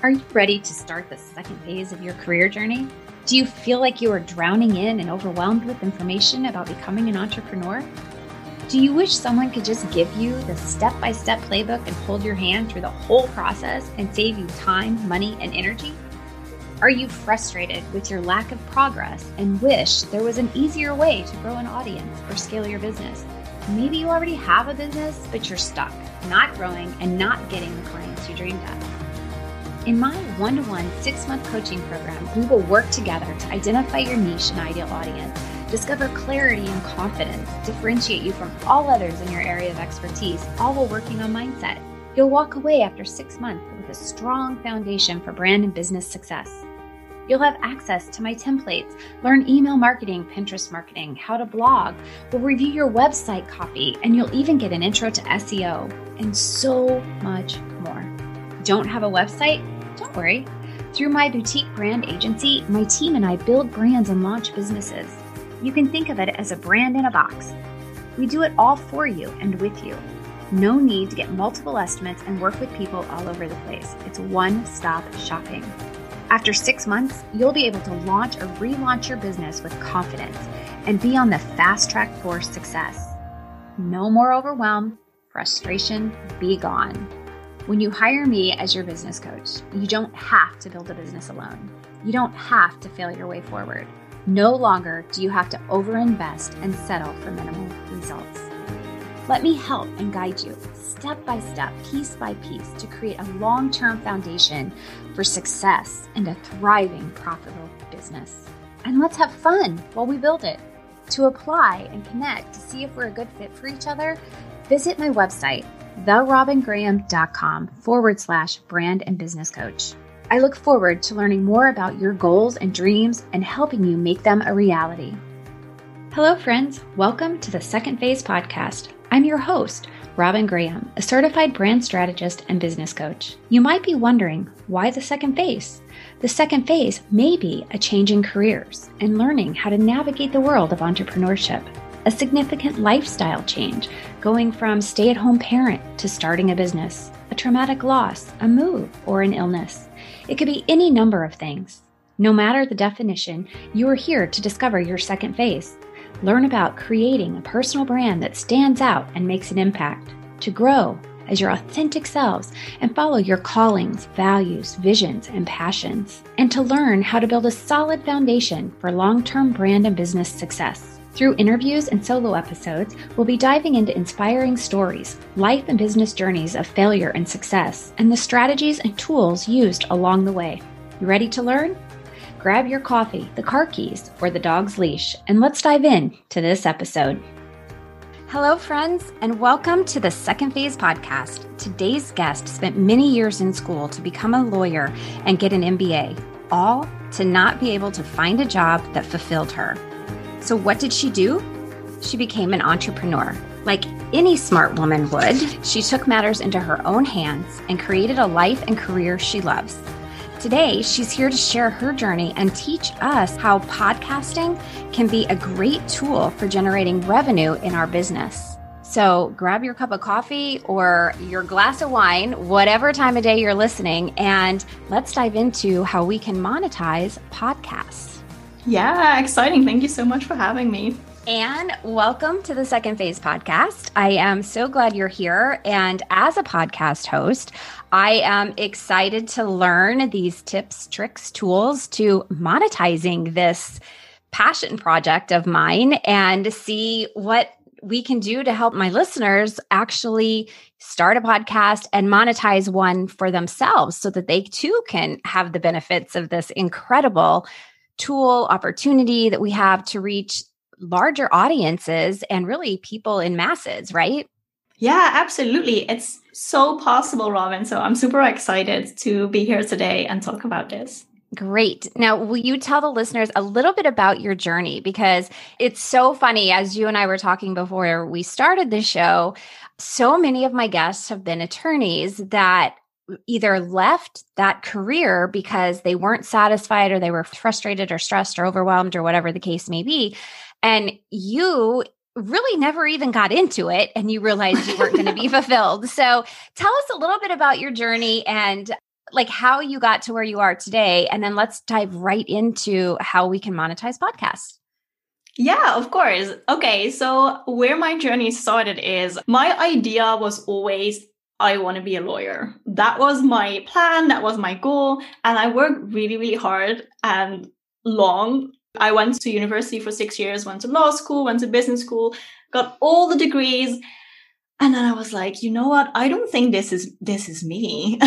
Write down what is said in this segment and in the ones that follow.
Are you ready to start the second phase of your career journey? Do you feel like you are drowning in and overwhelmed with information about becoming an entrepreneur? Do you wish someone could just give you the step by step playbook and hold your hand through the whole process and save you time, money, and energy? Are you frustrated with your lack of progress and wish there was an easier way to grow an audience or scale your business? Maybe you already have a business, but you're stuck, not growing, and not getting the clients you dreamed of. In my one to one six month coaching program, we will work together to identify your niche and ideal audience, discover clarity and confidence, differentiate you from all others in your area of expertise, all while working on mindset. You'll walk away after six months with a strong foundation for brand and business success. You'll have access to my templates, learn email marketing, Pinterest marketing, how to blog, we'll review your website copy, and you'll even get an intro to SEO and so much more. Don't have a website? Through my boutique brand agency, my team and I build brands and launch businesses. You can think of it as a brand in a box. We do it all for you and with you. No need to get multiple estimates and work with people all over the place. It's one stop shopping. After six months, you'll be able to launch or relaunch your business with confidence and be on the fast track for success. No more overwhelm, frustration, be gone. When you hire me as your business coach, you don't have to build a business alone. You don't have to fail your way forward. No longer do you have to overinvest and settle for minimal results. Let me help and guide you step by step, piece by piece, to create a long term foundation for success and a thriving, profitable business. And let's have fun while we build it. To apply and connect to see if we're a good fit for each other, visit my website, therobingraham.com forward slash brand and business coach. I look forward to learning more about your goals and dreams and helping you make them a reality. Hello, friends. Welcome to the Second Phase Podcast. I'm your host, Robin Graham, a certified brand strategist and business coach. You might be wondering why the second phase? The second phase may be a change in careers and learning how to navigate the world of entrepreneurship a significant lifestyle change, going from stay at home parent to starting a business, a traumatic loss, a move, or an illness. It could be any number of things. No matter the definition, you are here to discover your second phase. Learn about creating a personal brand that stands out and makes an impact, to grow as your authentic selves and follow your callings, values, visions, and passions, and to learn how to build a solid foundation for long term brand and business success. Through interviews and solo episodes, we'll be diving into inspiring stories, life and business journeys of failure and success, and the strategies and tools used along the way. You ready to learn? Grab your coffee, the car keys, or the dog's leash, and let's dive in to this episode. Hello, friends, and welcome to the Second Phase podcast. Today's guest spent many years in school to become a lawyer and get an MBA, all to not be able to find a job that fulfilled her. So, what did she do? She became an entrepreneur. Like any smart woman would, she took matters into her own hands and created a life and career she loves. Today, she's here to share her journey and teach us how podcasting can be a great tool for generating revenue in our business. So grab your cup of coffee or your glass of wine, whatever time of day you're listening, and let's dive into how we can monetize podcasts. Yeah, exciting. Thank you so much for having me. And welcome to the Second Phase podcast. I am so glad you're here. And as a podcast host, I am excited to learn these tips, tricks, tools to monetizing this passion project of mine and see what we can do to help my listeners actually start a podcast and monetize one for themselves so that they too can have the benefits of this incredible tool opportunity that we have to reach larger audiences and really people in masses, right? Yeah, absolutely. It's so possible, Robin. So I'm super excited to be here today and talk about this. Great. Now, will you tell the listeners a little bit about your journey? Because it's so funny, as you and I were talking before we started the show, so many of my guests have been attorneys that either left that career because they weren't satisfied or they were frustrated or stressed or overwhelmed or whatever the case may be. And you really never even got into it and you realized you weren't going to be fulfilled. So tell us a little bit about your journey and like how you got to where you are today. And then let's dive right into how we can monetize podcasts. Yeah, of course. Okay, so where my journey started is my idea was always I want to be a lawyer. That was my plan, that was my goal. And I worked really, really hard and long. I went to university for six years, went to law school, went to business school, got all the degrees. And then I was like, you know what? I don't think this is this is me.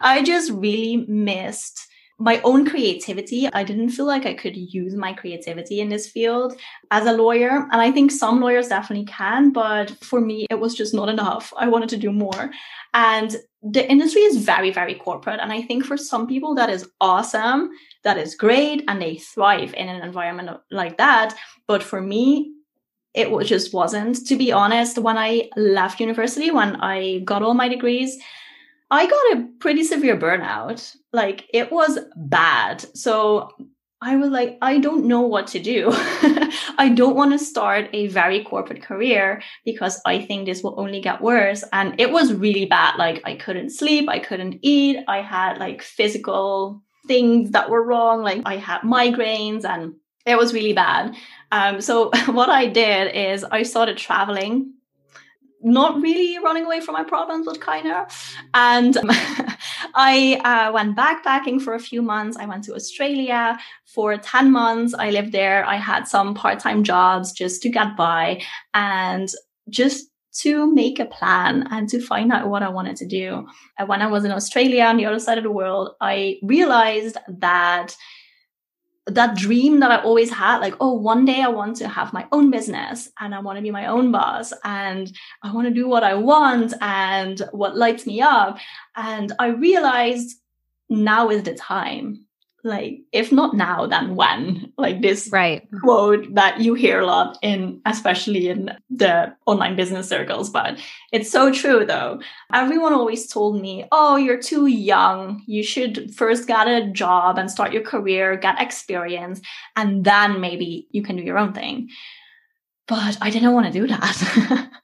I just really missed my own creativity. I didn't feel like I could use my creativity in this field as a lawyer. And I think some lawyers definitely can, but for me, it was just not enough. I wanted to do more. And the industry is very, very corporate. And I think for some people, that is awesome. That is great. And they thrive in an environment like that. But for me, it just wasn't. To be honest, when I left university, when I got all my degrees, I got a pretty severe burnout. Like it was bad. So I was like, I don't know what to do. I don't want to start a very corporate career because I think this will only get worse. And it was really bad. Like I couldn't sleep, I couldn't eat, I had like physical things that were wrong. Like I had migraines and it was really bad. Um, so what I did is I started traveling not really running away from my problems, but kind of. And I uh, went backpacking for a few months. I went to Australia for 10 months. I lived there. I had some part time jobs just to get by and just to make a plan and to find out what I wanted to do. And when I was in Australia on the other side of the world, I realized that that dream that I always had, like, oh, one day I want to have my own business and I want to be my own boss and I want to do what I want and what lights me up. And I realized now is the time like if not now then when? Like this right. quote that you hear a lot in especially in the online business circles but it's so true though. Everyone always told me oh you're too young. You should first get a job and start your career get experience and then maybe you can do your own thing. But i didn't want to do that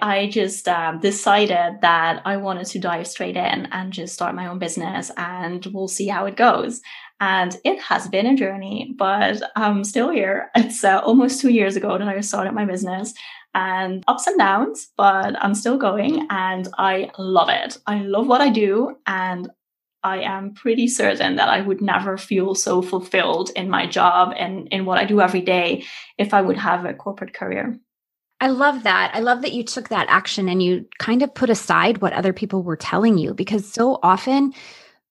I just um, decided that I wanted to dive straight in and just start my own business and we'll see how it goes. And it has been a journey, but I'm still here. It's uh, almost two years ago that I started my business and ups and downs, but I'm still going and I love it. I love what I do. And I am pretty certain that I would never feel so fulfilled in my job and in what I do every day if I would have a corporate career. I love that. I love that you took that action and you kind of put aside what other people were telling you because so often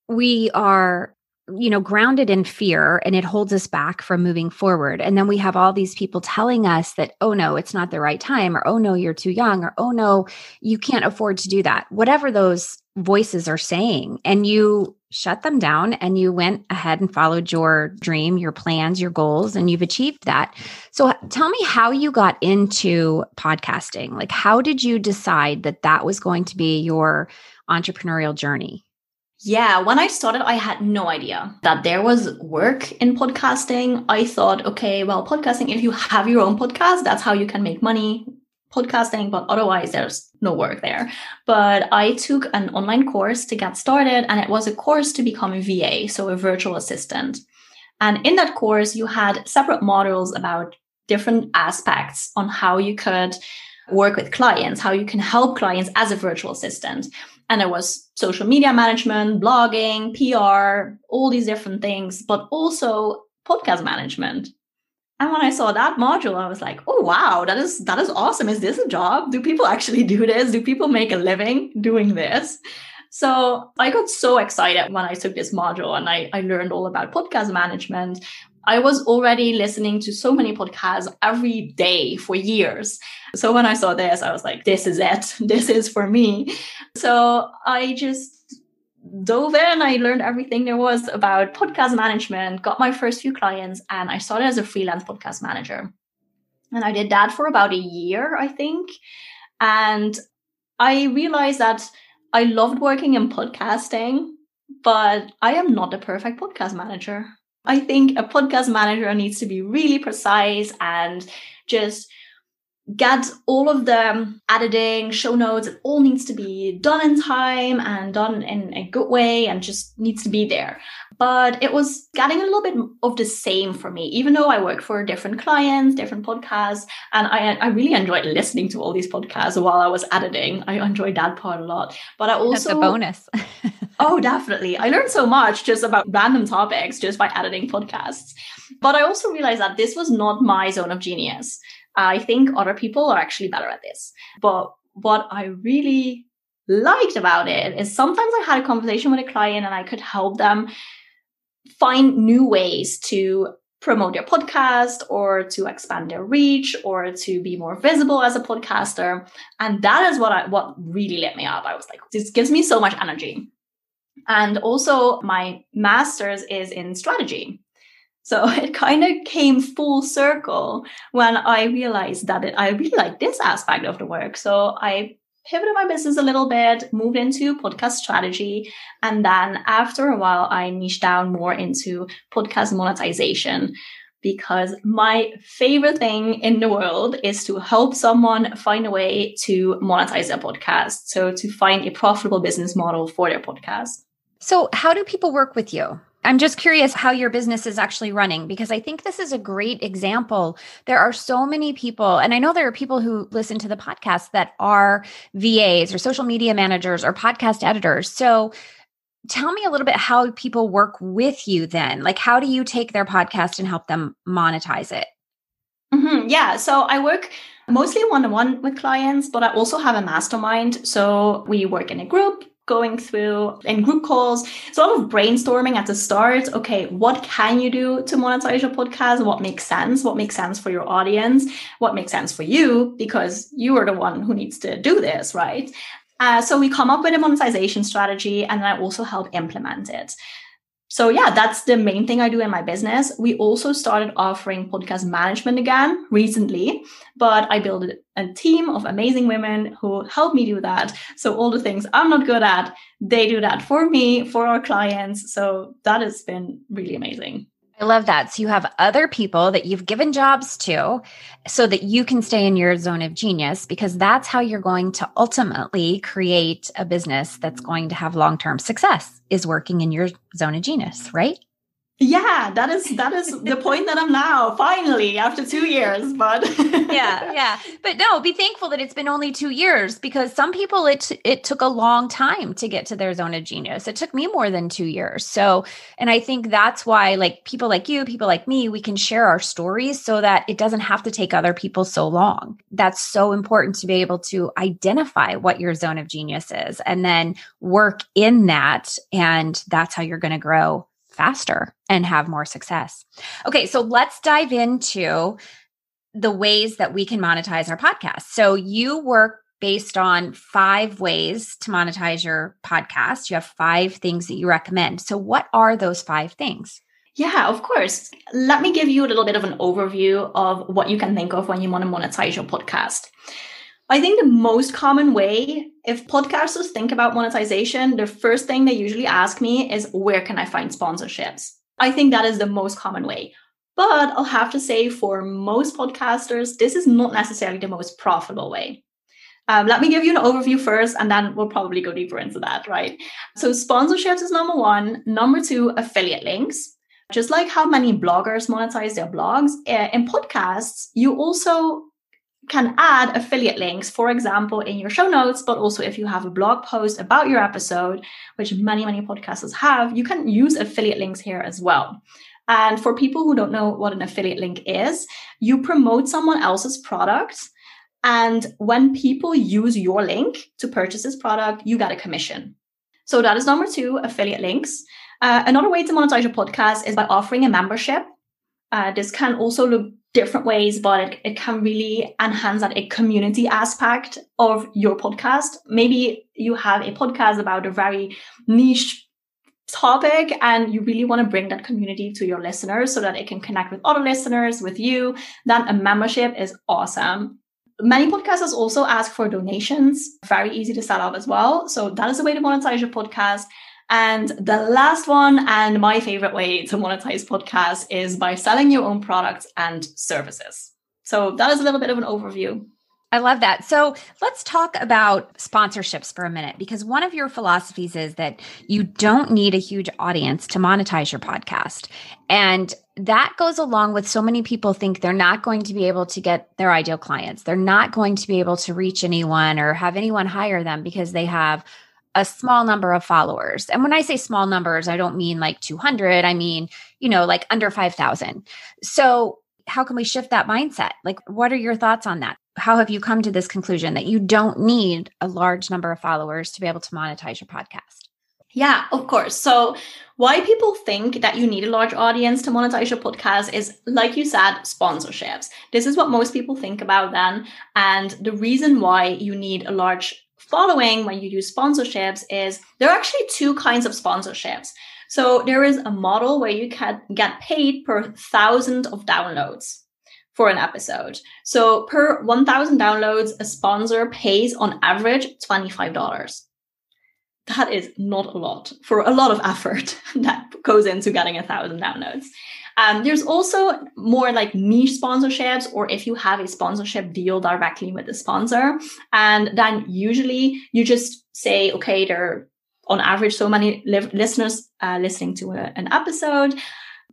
we are you know grounded in fear and it holds us back from moving forward. And then we have all these people telling us that oh no it's not the right time or oh no you're too young or oh no you can't afford to do that. Whatever those voices are saying. And you shut them down and you went ahead and followed your dream, your plans, your goals, and you've achieved that. So tell me how you got into podcasting. Like, how did you decide that that was going to be your entrepreneurial journey? Yeah, when I started, I had no idea that there was work in podcasting. I thought, okay, well, podcasting, if you have your own podcast, that's how you can make money podcasting, but otherwise there's no work there. But I took an online course to get started, and it was a course to become a VA, so a virtual assistant. And in that course, you had separate modules about different aspects on how you could work with clients, how you can help clients as a virtual assistant. And there was social media management, blogging, PR, all these different things, but also podcast management. And when I saw that module, I was like, "Oh wow, that is that is awesome! Is this a job? Do people actually do this? Do people make a living doing this?" So I got so excited when I took this module and I, I learned all about podcast management. I was already listening to so many podcasts every day for years. So when I saw this, I was like, this is it. This is for me. So I just dove in. I learned everything there was about podcast management, got my first few clients, and I started as a freelance podcast manager. And I did that for about a year, I think. And I realized that I loved working in podcasting, but I am not a perfect podcast manager. I think a podcast manager needs to be really precise and just get all of the editing, show notes, it all needs to be done in time and done in a good way and just needs to be there. But it was getting a little bit of the same for me, even though I work for different clients, different podcasts, and I, I really enjoyed listening to all these podcasts while I was editing. I enjoyed that part a lot. But I also That's a bonus. oh, definitely. I learned so much just about random topics just by editing podcasts. But I also realized that this was not my zone of genius. I think other people are actually better at this. But what I really liked about it is sometimes I had a conversation with a client and I could help them find new ways to promote their podcast or to expand their reach or to be more visible as a podcaster. And that is what I what really lit me up. I was like, this gives me so much energy. And also my master's is in strategy. So it kind of came full circle when I realized that it, I really like this aspect of the work. So I pivoted my business a little bit, moved into podcast strategy. And then after a while, I niched down more into podcast monetization because my favorite thing in the world is to help someone find a way to monetize their podcast. So to find a profitable business model for their podcast. So, how do people work with you? I'm just curious how your business is actually running because I think this is a great example. There are so many people, and I know there are people who listen to the podcast that are VAs or social media managers or podcast editors. So tell me a little bit how people work with you then. Like, how do you take their podcast and help them monetize it? Mm-hmm. Yeah. So I work mostly one on one with clients, but I also have a mastermind. So we work in a group going through in group calls. Lot of brainstorming at the start. Okay, what can you do to monetize your podcast? What makes sense? What makes sense for your audience? What makes sense for you? Because you are the one who needs to do this, right? Uh, so we come up with a monetization strategy and I also help implement it. So yeah, that's the main thing I do in my business. We also started offering podcast management again recently, but I built a team of amazing women who help me do that. So all the things I'm not good at, they do that for me, for our clients. So that has been really amazing. I love that. So you have other people that you've given jobs to so that you can stay in your zone of genius because that's how you're going to ultimately create a business that's going to have long-term success is working in your zone of genius, right? Yeah that is that is the point that i'm now finally after two years but yeah yeah. But no be thankful that it's been only two years because some people it it took a long time to get to their zone of genius. It took me more than two years. So and i think that's why like people like you people like me we can share our stories so that it doesn't have to take other people so long. That's so important to be able to identify what your zone of genius is and then work in that and that's how you're going to grow faster and have more success. Okay, so let's dive into the ways that we can monetize our podcast. So you work based on five ways to monetize your podcast. You have five things that you recommend. So what are those five things? Yeah, of course. Let me give you a little bit of an overview of what you can think of when you want to monetize your podcast. I think the most common way, if podcasters think about monetization, the first thing they usually ask me is where can I find sponsorships? I think that is the most common way. But I'll have to say, for most podcasters, this is not necessarily the most profitable way. Um, let me give you an overview first, and then we'll probably go deeper into that, right? So, sponsorships is number one. Number two, affiliate links. Just like how many bloggers monetize their blogs, uh, in podcasts, you also can add affiliate links, for example, in your show notes, but also if you have a blog post about your episode, which many, many podcasters have, you can use affiliate links here as well. And for people who don't know what an affiliate link is, you promote someone else's product. And when people use your link to purchase this product, you get a commission. So that is number two, affiliate links. Uh, another way to monetize your podcast is by offering a membership. Uh, this can also look different ways, but it, it can really enhance that a community aspect of your podcast. Maybe you have a podcast about a very niche topic and you really want to bring that community to your listeners so that it can connect with other listeners, with you, then a membership is awesome. Many podcasters also ask for donations, very easy to set up as well. So that is a way to monetize your podcast. And the last one, and my favorite way to monetize podcasts, is by selling your own products and services. So that is a little bit of an overview. I love that. So let's talk about sponsorships for a minute because one of your philosophies is that you don't need a huge audience to monetize your podcast. And that goes along with so many people think they're not going to be able to get their ideal clients. They're not going to be able to reach anyone or have anyone hire them because they have a small number of followers. And when I say small numbers, I don't mean like 200, I mean, you know, like under 5,000. So how can we shift that mindset? Like, what are your thoughts on that? How have you come to this conclusion that you don't need a large number of followers to be able to monetize your podcast? Yeah, of course. So, why people think that you need a large audience to monetize your podcast is, like you said, sponsorships. This is what most people think about then. And the reason why you need a large following when you do sponsorships is there are actually two kinds of sponsorships. So there is a model where you can get paid per thousand of downloads for an episode. So per 1000 downloads, a sponsor pays on average $25. That is not a lot for a lot of effort that goes into getting a thousand downloads. Um, there's also more like niche sponsorships, or if you have a sponsorship deal directly with the sponsor, and then usually you just say, okay, there are on average so many li- listeners uh, listening to a, an episode.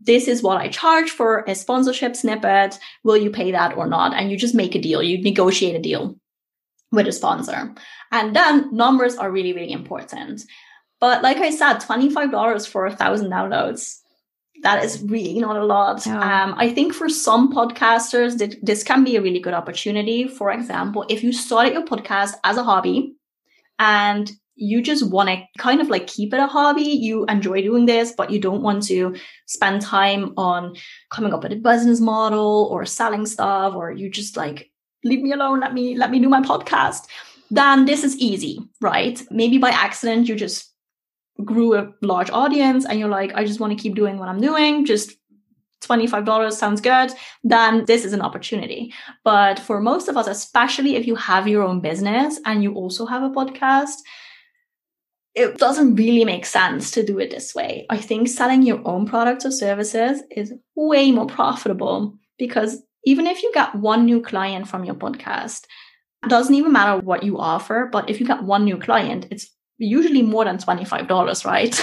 This is what I charge for a sponsorship snippet. Will you pay that or not? And you just make a deal. You negotiate a deal with a sponsor. And then numbers are really, really important. But like I said, $25 for a thousand downloads that is really not a lot. Um, I think for some podcasters, that this can be a really good opportunity. For example, if you started your podcast as a hobby and you just want to kind of like keep it a hobby, you enjoy doing this, but you don't want to spend time on coming up with a business model or selling stuff, or you just like leave me alone, let me let me do my podcast. Then this is easy, right? Maybe by accident you just grew a large audience and you're like, I just want to keep doing what I'm doing, just $25 sounds good, then this is an opportunity. But for most of us, especially if you have your own business and you also have a podcast, it doesn't really make sense to do it this way. I think selling your own products or services is way more profitable because even if you get one new client from your podcast, it doesn't even matter what you offer, but if you get one new client, it's usually more than $25, right?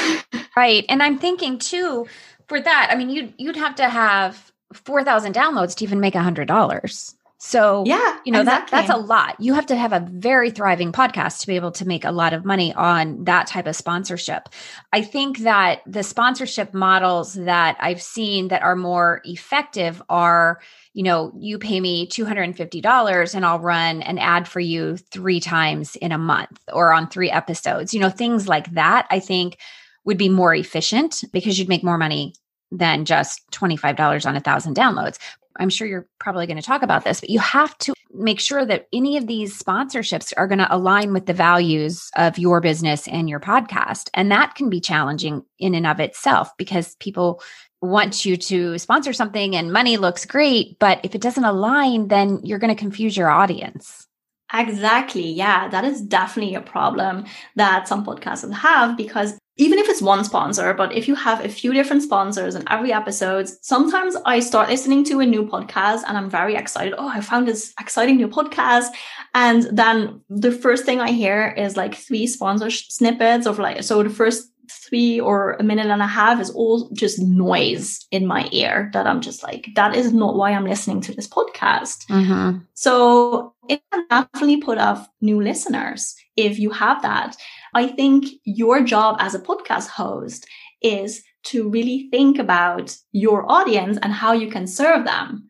right. And I'm thinking too, for that, I mean, you'd, you'd have to have 4,000 downloads to even make a $100. So, yeah, you know, exactly. that that's a lot. You have to have a very thriving podcast to be able to make a lot of money on that type of sponsorship. I think that the sponsorship models that I've seen that are more effective are you know, you pay me $250 and I'll run an ad for you three times in a month or on three episodes. You know, things like that, I think would be more efficient because you'd make more money than just $25 on a thousand downloads. I'm sure you're probably going to talk about this, but you have to make sure that any of these sponsorships are going to align with the values of your business and your podcast. And that can be challenging in and of itself because people want you to sponsor something and money looks great, but if it doesn't align, then you're going to confuse your audience. Exactly. Yeah, that is definitely a problem that some podcasts have because even if it's one sponsor, but if you have a few different sponsors in every episode, sometimes I start listening to a new podcast and I'm very excited. Oh, I found this exciting new podcast. And then the first thing I hear is like three sponsor snippets of like, so the first three or a minute and a half is all just noise in my ear that I'm just like, that is not why I'm listening to this podcast. Mm-hmm. So it can definitely put off new listeners if you have that. I think your job as a podcast host is to really think about your audience and how you can serve them.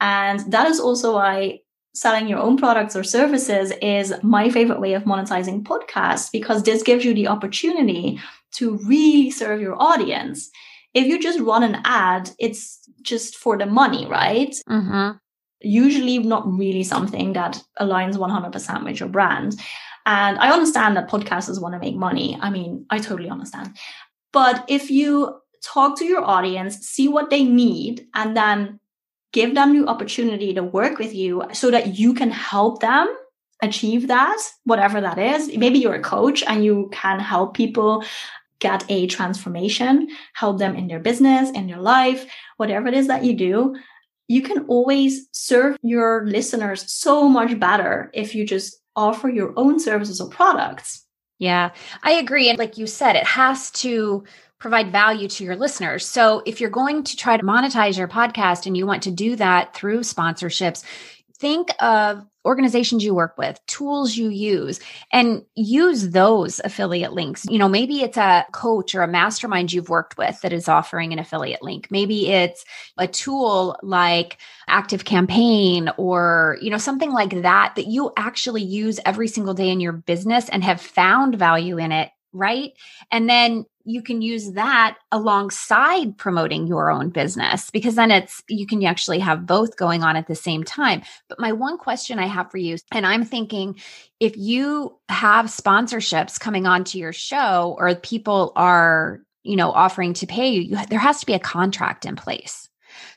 And that is also why selling your own products or services is my favorite way of monetizing podcasts because this gives you the opportunity to really serve your audience. If you just run an ad, it's just for the money, right? Mm-hmm. Usually not really something that aligns 100% with your brand. And I understand that podcasters want to make money. I mean, I totally understand. But if you talk to your audience, see what they need, and then give them the opportunity to work with you so that you can help them achieve that, whatever that is. Maybe you're a coach and you can help people get a transformation, help them in their business, in their life, whatever it is that you do. you can always serve your listeners so much better if you just offer your own services or products. Yeah, I agree. And like you said, it has to provide value to your listeners. So if you're going to try to monetize your podcast and you want to do that through sponsorships, think of organizations you work with, tools you use, and use those affiliate links. You know, maybe it's a coach or a mastermind you've worked with that is offering an affiliate link. Maybe it's a tool like Active Campaign or, you know, something like that that you actually use every single day in your business and have found value in it right? And then you can use that alongside promoting your own business because then it's you can actually have both going on at the same time. But my one question I have for you, and I'm thinking if you have sponsorships coming onto your show or people are, you know, offering to pay you, you there has to be a contract in place.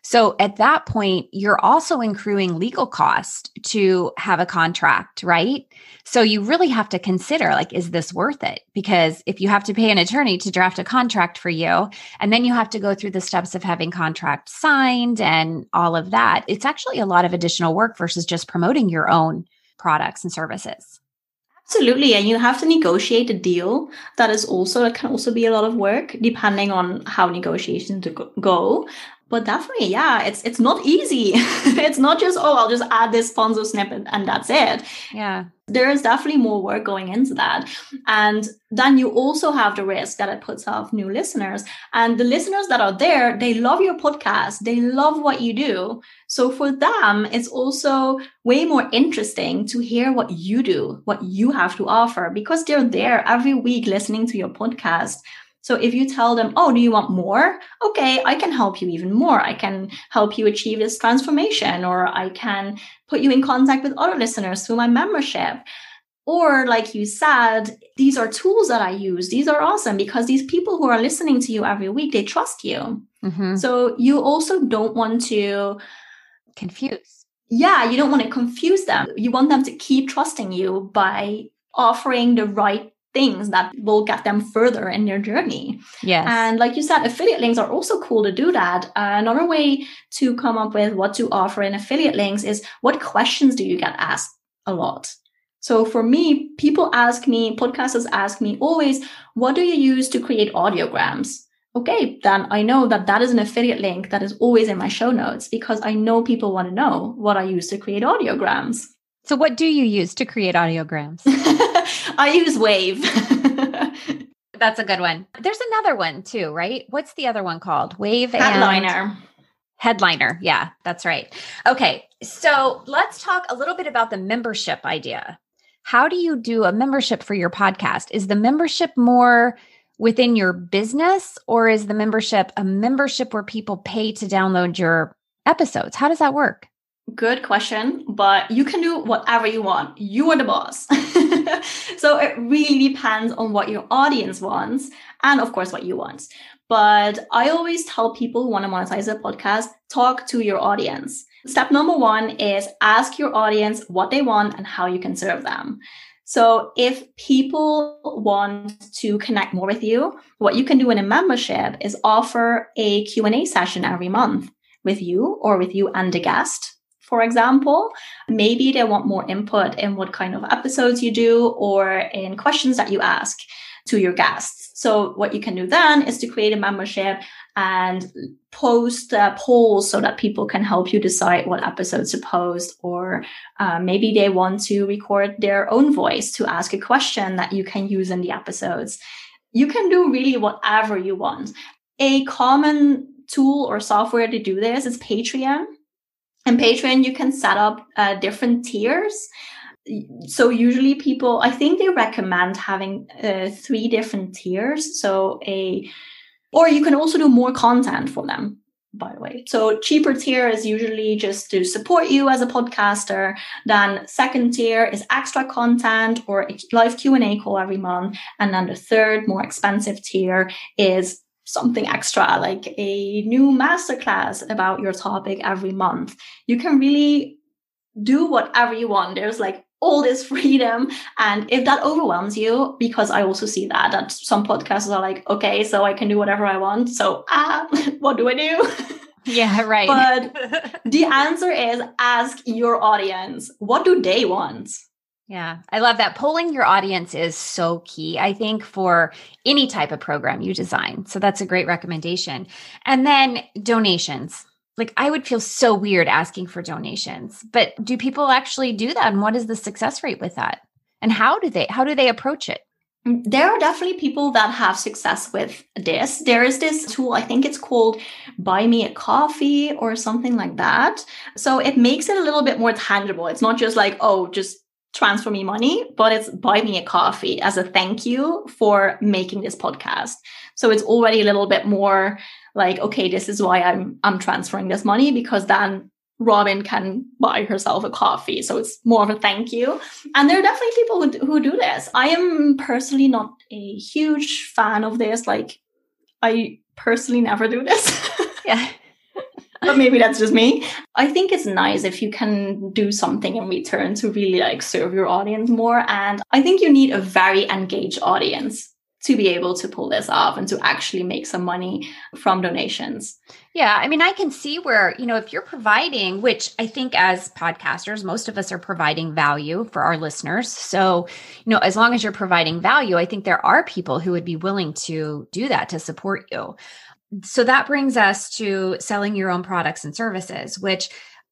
So at that point, you're also accruing legal cost to have a contract, right? So you really have to consider like, is this worth it? Because if you have to pay an attorney to draft a contract for you, and then you have to go through the steps of having contract signed and all of that, it's actually a lot of additional work versus just promoting your own products and services. Absolutely, and you have to negotiate a deal. That is also that can also be a lot of work, depending on how negotiations go but definitely yeah it's it's not easy. It's not just oh i'll just add this sponsor snippet and that's it. Yeah. There is definitely more work going into that. And then you also have the risk that it puts off new listeners. And the listeners that are there they love your podcast. They love what you do. So for them it's also way more interesting to hear what you do what you have to offer because they're there every week listening to your podcast so if you tell them, oh, do you want more? Okay, I can help you even more. I can help you achieve this transformation, or I can put you in contact with other listeners through my membership. Or, like you said, these are tools that I use. These are awesome because these people who are listening to you every week, they trust you. Mm-hmm. So you also don't want to confuse. Yeah, you don't want to confuse them. You want them to keep trusting you by offering the right things that will get them further in their journey. Yes. And like you said, affiliate links are also cool to do that. Uh, another way to come up with what to offer in affiliate links is what questions do you get asked a lot? So for me, people ask me, podcasters ask me always, what do you use to create audiograms? Okay, then I know that that is an affiliate link that is always in my show notes because I know people want to know what I use to create audiograms. So, what do you use to create audiograms? I use Wavve. That's a good one. There's another one too, right? What's the other one called? Wavve Headliner. Headliner. Yeah, that's right. Okay. So let's talk a little bit about the membership idea. How do you do a membership for your podcast? Is the membership more within your business or is the membership a membership where people pay to download your episodes? How does that work? Good question, but you can do whatever you want. You are the boss. so it really depends on what your audience wants and, of course, what you want. But I always tell people who want to monetize a podcast talk to your audience. Step number one is ask your audience what they want and how you can serve them. So if people want to connect more with you, what you can do in a membership is offer a Q&A session every month with you or with you and a guest for example. Maybe they want more input in what kind of episodes you do or in questions that you ask to your guests. So what you can do then is to create a membership and post uh, polls so that people can help you decide what episodes to post or uh, maybe they want to record their own voice to ask a question that you can use in the episodes you can do really whatever you want a common tool or software to do this is patreon and Patreon, you can set up uh, different tiers. So usually people, I think they recommend having uh, three different tiers. So a, or you can also do more content for them by the way. So cheaper tier is usually just to support you as a podcaster. Then second tier is extra content or a live Q&A call every month. And then the third more expensive tier is something extra, like a new masterclass about your topic every month. You can really do whatever you want. There's like all this freedom. And if that overwhelms you, because I also see that, that some podcasts are like, okay, so I can do whatever I want. So, ah, what do I do? Yeah, right. But the answer is ask your audience what do they want? Yeah, I love that. Polling your audience is so key, I think, for any type of program you design. So that's a great recommendation. And then donations. Like, I would feel so weird asking for donations, but do people actually do that? And what is the success rate with that? And how do they how do they approach it? Mm, there are definitely people that have success with this. There is this tool, I think it's called Buy Me a Coffee or something like that. So it makes it a little bit more tangible. It's not just like, oh, just transfer me money, but it's buy me a coffee as a thank you for making this podcast. So it's already a little bit more like, okay, this is why I'm I'm transferring this money because then Robin can buy herself a coffee. So it's more of a thank you. And there are definitely people who, who do this. I am personally not a huge fan of this. Like, I personally never do this. yeah. But maybe that's just me. I think it's nice if you can do something in return to really like serve your audience more. And I think you need a very engaged audience to be able to pull this off and to actually make some money from donations. Yeah, I mean, I can see where, you know, if you're providing, which I think as podcasters, most of us are providing value for our listeners. So, you know, as long as you're providing value, I think there are people who would be willing to do that to support you. So that brings us to selling your own products and services, which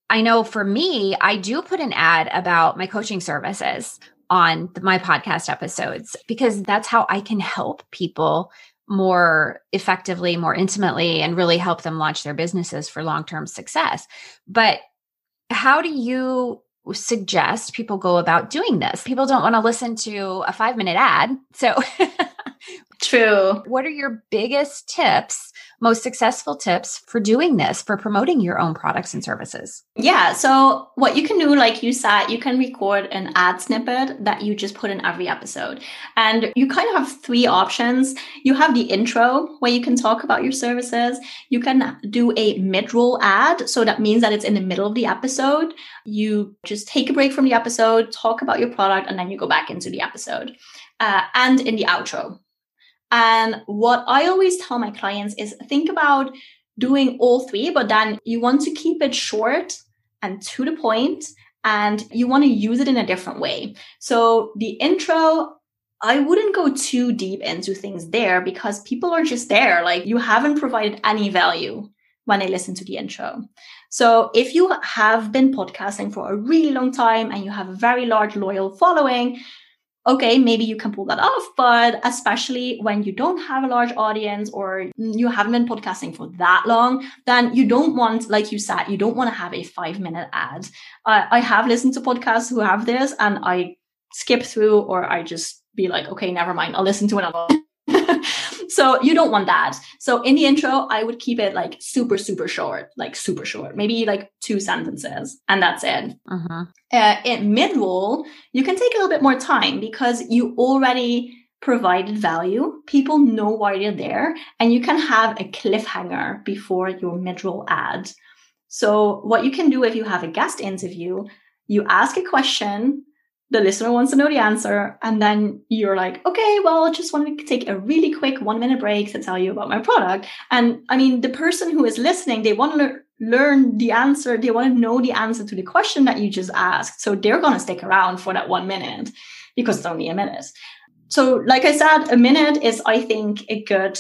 I know for me, I do put an ad about my coaching services on the, my podcast episodes because that's how I can help people more effectively, more intimately, and really help them launch their businesses for long term success. But how do you suggest people go about doing this? People don't want to listen to a five minute ad. So, true. What are your biggest tips most successful tips for doing this, for promoting your own products and services? Yeah. So, what you can do, like you said, you can record an ad snippet that you just put in every episode. And you kind of have three options. You have the intro where you can talk about your services. You can do a mid roll ad. So, that means that it's in the middle of the episode. You just take a break from the episode, talk about your product, and then you go back into the episode. Uh, and in the outro. And what I always tell my clients is think about doing all three, but then you want to keep it short and to the point, and you want to use it in a different way. So the intro, I wouldn't go too deep into things there because people are just there. Like you haven't provided any value when they listen to the intro. So if you have been podcasting for a really long time and you have a very large loyal following, okay, maybe you can pull that off. But especially when you don't have a large audience or you haven't been podcasting for that long, then you don't want, like you said, you don't want to have a five minute ad. Uh, I have listened to podcasts who have this and I skip through or I just be like, okay, never mind. I'll listen to another so you don't want that. So in the intro, I would keep it like super, super short, like super short, maybe like two sentences, and that's it. Uh-huh. Uh, in mid roll, you can take a little bit more time because you already provided value. People know why you're there, and you can have a cliffhanger before your mid roll ad. So what you can do if you have a guest interview, you ask a question the listener wants to know the answer and then you're like okay well i just want to take a really quick one minute break to tell you about my product. And i mean the person who is listening they want to le- learn the answer they want to know the answer to the question that you just asked so they're going to stick around for that one minute because it's only a minute. So like i said a minute is i think a good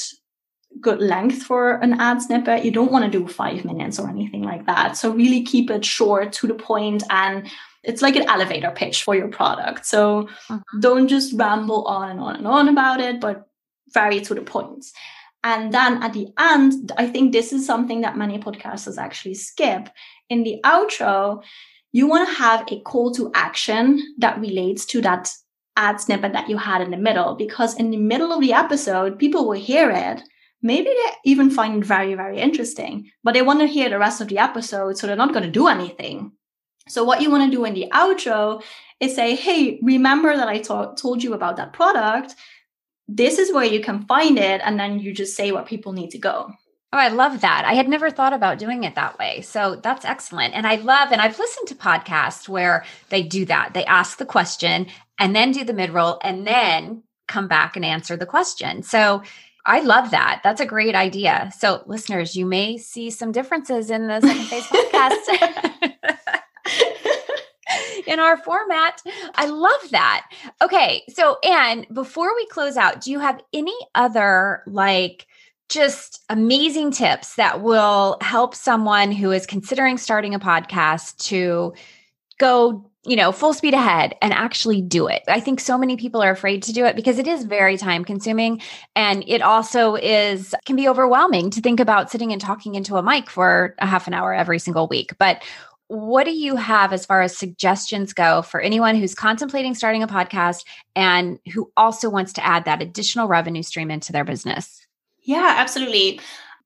good length for an ad snippet. You don't want to do five minutes or anything like that so really keep it short to the point and it's like an elevator pitch for your product. So mm-hmm. don't just ramble on and on and on about it, but very to the point. And then at the end, I think this is something that many podcasters actually skip. In the outro, you want to have a call to action that relates to that ad snippet that you had in the middle, because in the middle of the episode, people will hear it. Maybe they even find it very, very interesting, but they want to hear the rest of the episode, so they're not going to do anything. So what you want to do in the outro is say, hey, remember that I told you about that product. This is where you can find it. And then you just say where people need to go. Oh, I love that. I had never thought about doing it that way. So that's excellent. And I love, and I've listened to podcasts where they do that. They ask the question and then do the mid roll and then come back and answer the question. So I love that. That's a great idea. So, listeners, you may see some differences in the Second Phase podcast. in our format. I love that. Okay. So, Anne, before we close out, do you have any other like just amazing tips that will help someone who is considering starting a podcast to go you know, full speed ahead and actually do it. I think so many people are afraid to do it because it is very time consuming and it also is can be overwhelming to think about sitting and talking into a mic for a half an hour every single week. But what do you have as far as suggestions go for anyone who's contemplating starting a podcast and who also wants to add that additional revenue stream into their business? Yeah, absolutely.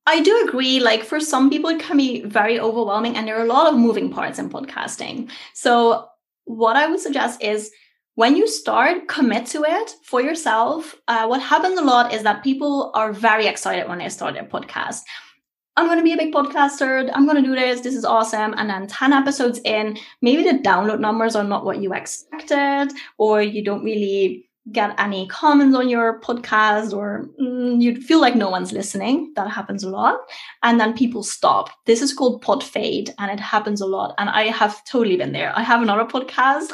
I do agree. Like for some people, it can be very overwhelming, and there are a lot of moving parts in podcasting. So, what I would suggest is when you start, commit to it for yourself. Uh, what happens a lot is that people are very excited when they start their podcast. I'm going to be a big podcaster. I'm going to do this. This is awesome. And then 10 episodes in, maybe the download numbers are not what you expected, or you don't really get any comments on your podcast or mm, you feel like no one's listening. That happens a lot. And then people stop. This is called pod fade and it happens a lot. And I have totally been there. I have another podcast.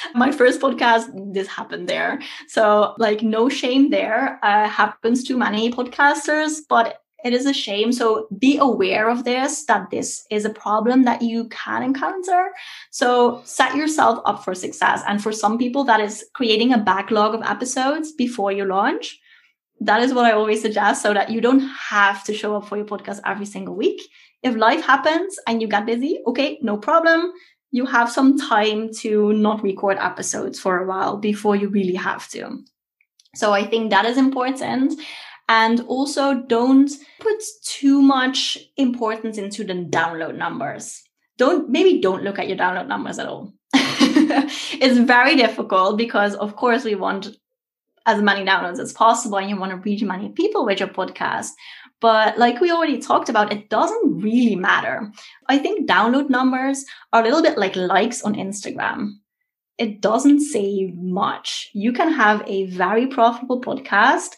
My first podcast, this happened there. So like no shame there. Uh, happens to many podcasters, but it is a shame. So be aware of this, that this is a problem that you can encounter. So set yourself up for success. And for some people, that is creating a backlog of episodes before you launch. That is what I always suggest so that you don't have to show up for your podcast every single week. If life happens and you get busy, okay, no problem. You have some time to not record episodes for a while before you really have to. So I think that is important. And also don't put too much importance into the download numbers. Don't, maybe don't look at your download numbers at all. it's very difficult because of course we want as many downloads as possible and you want to reach many people with your podcast. But like we already talked about, it doesn't really matter. I think download numbers are a little bit like likes on Instagram. It doesn't say much. You can have a very profitable podcast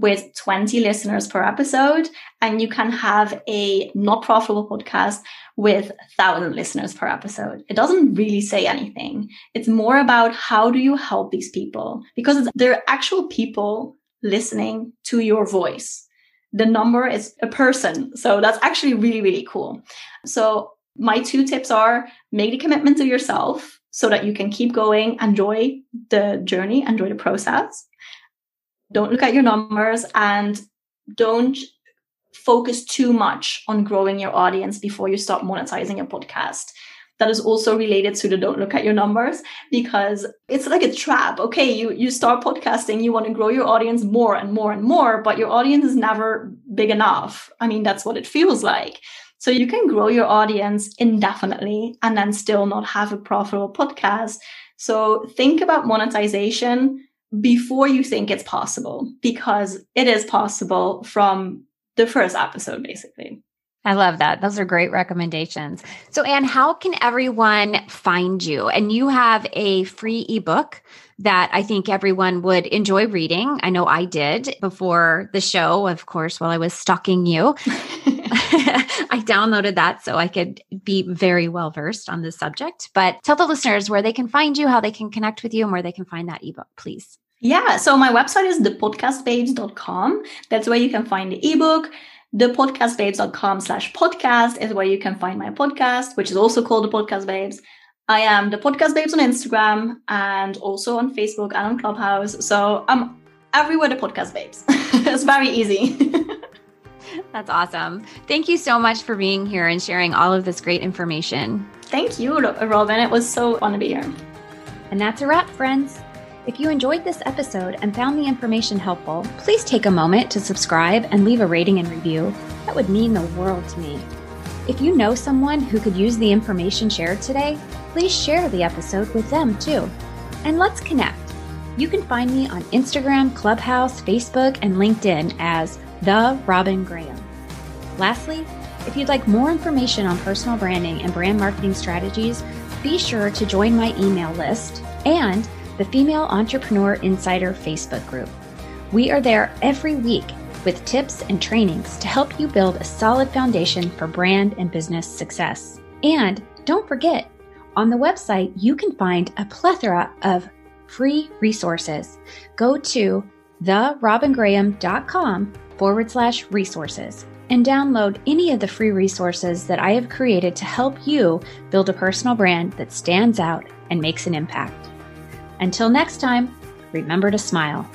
with 20 listeners per episode and you can have a not profitable podcast with 1000 listeners per episode. It doesn't really say anything. It's more about how do you help these people? Because they're actual people listening to your voice. The number is a person so that's actually really really cool. So my two tips are make the commitment to yourself so that you can keep going enjoy the journey enjoy the process don't look at your numbers and don't focus too much on growing your audience before you start monetizing your podcast. That is also related to the don't look at your numbers because it's like a trap. Okay, you you start podcasting, you want to grow your audience more and more and more, but your audience is never big enough. I mean, that's what it feels like. So you can grow your audience indefinitely and then still not have a profitable podcast. So think about monetization before you think it's possible because it is possible from the first episode, basically. I love that. Those are great recommendations. So, Anne, how can everyone find you? And you have a free ebook that I think everyone would enjoy reading. I know I did before the show, of course, while I was stalking you. I downloaded that so I could be very well versed on this subject. But tell the listeners where they can find you, how they can connect with you, and where they can find that ebook, please. Yeah, so my website is thepodcastbabes.com. That's where you can find the ebook. Thepodcastbabes.com slash podcast is where you can find my podcast, which is also called The Podcast Babes. I am the Podcast Babes on Instagram and also on Facebook and on Clubhouse. So I'm everywhere the Podcast Babes. it's very easy. That's awesome. Thank you so much for being here and sharing all of this great information. Thank you, Robin. It was so fun to be here. And that's a wrap, friends. If you enjoyed this episode and found the information helpful, please take a moment to subscribe and leave a rating and review. That would mean the world to me. If you know someone who could use the information shared today, please share the episode with them too. And let's connect. You can find me on Instagram, Clubhouse, Facebook, and LinkedIn as The Robin Graham. Lastly, if you'd like more information on personal branding and brand marketing strategies, be sure to join my email list and the Female Entrepreneur Insider Facebook group. We are there every week with tips and trainings to help you build a solid foundation for brand and business success. And don't forget, on the website, you can find a plethora of free resources. Go to therobingraham.com forward slash resources and download any of the free resources that I have created to help you build a personal brand that stands out and makes an impact. Until next time, remember to smile.